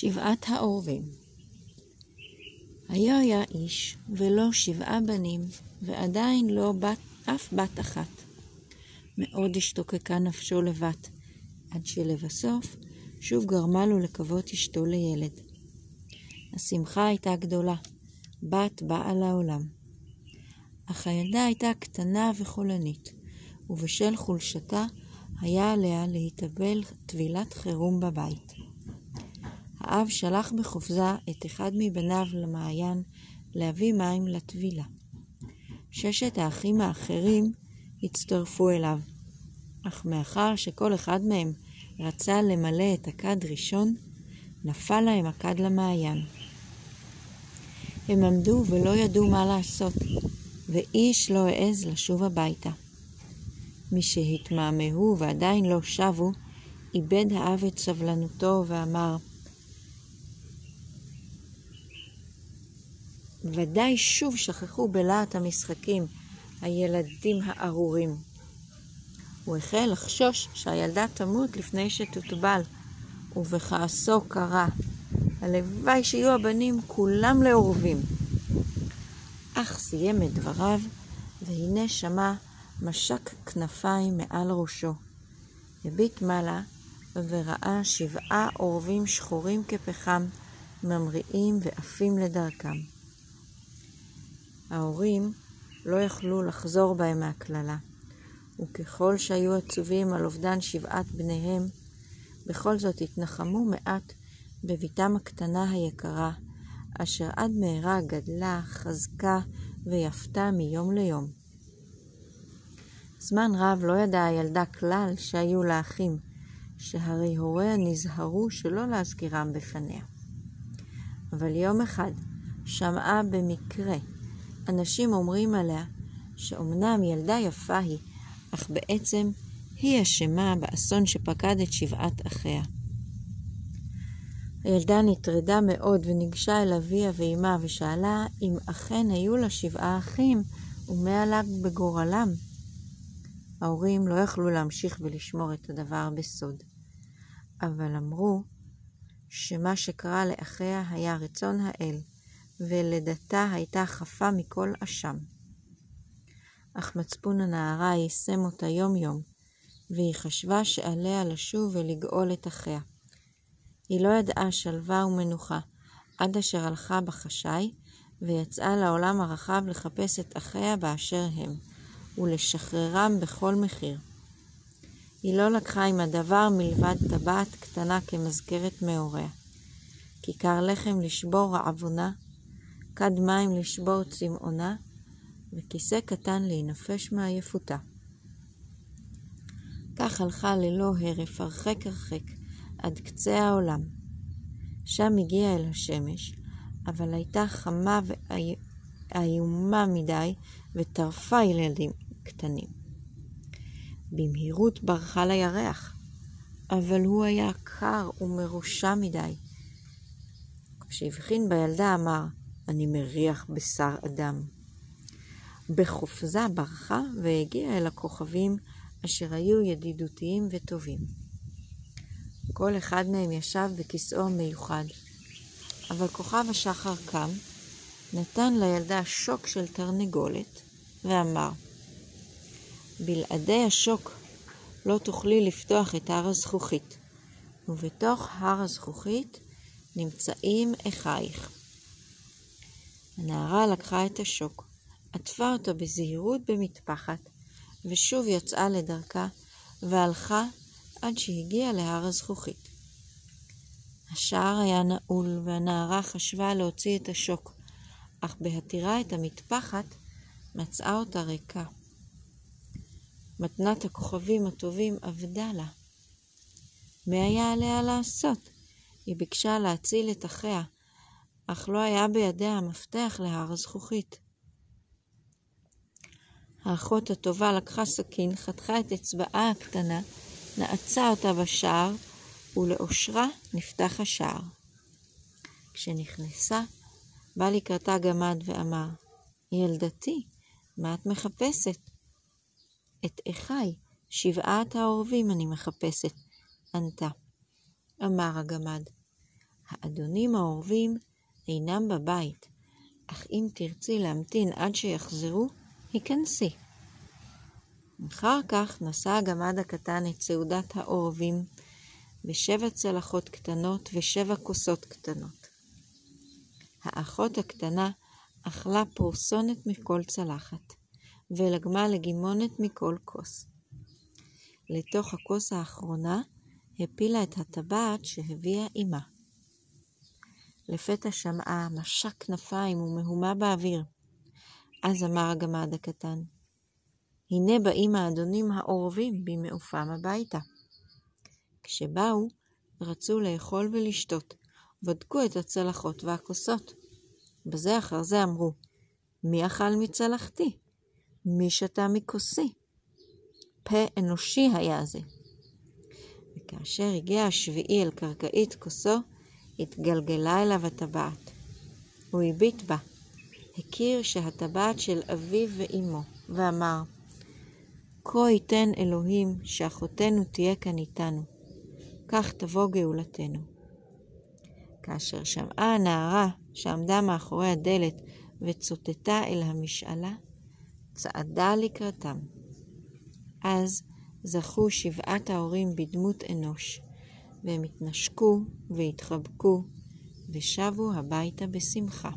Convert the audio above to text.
שבעת העורבים היה היה איש, ולא שבעה בנים, ועדיין לא בת, אף בת אחת. מאוד השתוקקה נפשו לבת, עד שלבסוף שוב גרמה לו לקוות אשתו לילד. השמחה הייתה גדולה, בת באה לעולם. אך הילדה הייתה קטנה וחולנית, ובשל חולשתה היה עליה להתאבל טבילת חירום בבית. האב שלח בחופזה את אחד מבניו למעיין להביא מים לטבילה. ששת האחים האחרים הצטרפו אליו, אך מאחר שכל אחד מהם רצה למלא את הכד ראשון, נפל להם הכד למעיין. הם עמדו ולא ידעו מה לעשות, ואיש לא העז לשוב הביתה. משהתמהמהו ועדיין לא שבו, איבד האב את סבלנותו ואמר, ודאי שוב שכחו בלהט המשחקים הילדים הארורים. הוא החל לחשוש שהילדה תמות לפני שתוטבל, ובכעסו קרא, הלוואי שיהיו הבנים כולם לעורבים. אך סיים את דבריו, והנה שמע משק כנפיים מעל ראשו. הביט מעלה, וראה שבעה עורבים שחורים כפחם, ממריאים ועפים לדרכם. ההורים לא יכלו לחזור בהם מהקללה, וככל שהיו עצובים על אובדן שבעת בניהם, בכל זאת התנחמו מעט בביתם הקטנה היקרה, אשר עד מהרה גדלה, חזקה ויפתה מיום ליום. זמן רב לא ידעה הילדה כלל שהיו לה אחים, שהרי הוריה נזהרו שלא להזכירם בפניה. אבל יום אחד שמעה במקרה אנשים אומרים עליה שאומנם ילדה יפה היא, אך בעצם היא אשמה באסון שפקד את שבעת אחיה. הילדה נטרדה מאוד וניגשה אל אביה ואמה ושאלה אם אכן היו לה שבעה אחים ומה עלה בגורלם. ההורים לא יכלו להמשיך ולשמור את הדבר בסוד, אבל אמרו שמה שקרה לאחיה היה רצון האל, ולידתה הייתה חפה מכל אשם. אך מצפון הנערה יישם אותה יום-יום, והיא חשבה שעליה לשוב ולגאול את אחיה. היא לא ידעה שלווה ומנוחה, עד אשר הלכה בחשאי, ויצאה לעולם הרחב לחפש את אחיה באשר הם, ולשחררם בכל מחיר. היא לא לקחה עם הדבר מלבד טבעת קטנה כמזכרת מהוריה. כיכר לחם לשבור רעבונה, כד מים לשבור צמאונה, וכיסא קטן להינפש מעייפותה. כך הלכה ללא הרף הרחק הרחק, עד קצה העולם. שם הגיעה אל השמש, אבל הייתה חמה ואיומה מדי, וטרפה ילדים קטנים. במהירות ברחה לירח, אבל הוא היה קר ומרושע מדי. כשהבחין בילדה אמר, אני מריח בשר אדם. בחופזה ברחה והגיעה אל הכוכבים אשר היו ידידותיים וטובים. כל אחד מהם ישב בכיסאו המיוחד, אבל כוכב השחר קם, נתן לילדה שוק של תרנגולת, ואמר, בלעדי השוק לא תוכלי לפתוח את הר הזכוכית, ובתוך הר הזכוכית נמצאים אחייך. הנערה לקחה את השוק, עטפה אותו בזהירות במטפחת, ושוב יצאה לדרכה, והלכה עד שהגיעה להר הזכוכית. השער היה נעול, והנערה חשבה להוציא את השוק, אך בהתירה את המטפחת, מצאה אותה ריקה. מתנת הכוכבים הטובים אבדה לה. מה היה עליה לעשות? היא ביקשה להציל את אחיה, אך לא היה בידיה המפתח להר הזכוכית. האחות הטובה לקחה סכין, חתכה את אצבעה הקטנה, נעצה אותה בשער, ולאושרה נפתח השער. כשנכנסה, בא לקראתה גמד ואמר, ילדתי, מה את מחפשת? את אחי, שבעת העורבים אני מחפשת, ענתה. אמר הגמד, האדונים העורבים אינם בבית, אך אם תרצי להמתין עד שיחזרו, היכנסי. אחר כך נשא הגמד הקטן את סעודת העורבים בשבע צלחות קטנות ושבע כוסות קטנות. האחות הקטנה אכלה פורסונת מכל צלחת, ולגמה לגימונת מכל כוס. לתוך הכוס האחרונה הפילה את הטבעת שהביאה אמה. לפתע שמעה משק כנפיים ומהומה באוויר. אז אמר הגמד הקטן, הנה באים האדונים העורבים במעופם הביתה. כשבאו, רצו לאכול ולשתות, בדקו את הצלחות והכוסות. בזה אחר זה אמרו, מי אכל מצלחתי? מי שתה מכוסי? פה אנושי היה זה. וכאשר הגיע השביעי אל קרקעית כוסו, התגלגלה אליו הטבעת. הוא הביט בה, הכיר שהטבעת של אביו ואמו, ואמר, כה ייתן אלוהים שאחותנו תהיה כאן איתנו, כך תבוא גאולתנו. כאשר שמעה הנערה שעמדה מאחורי הדלת וצוטטה אל המשאלה, צעדה לקראתם. אז זכו שבעת ההורים בדמות אנוש, והם התנשקו והתחבקו, ושבו הביתה בשמחה.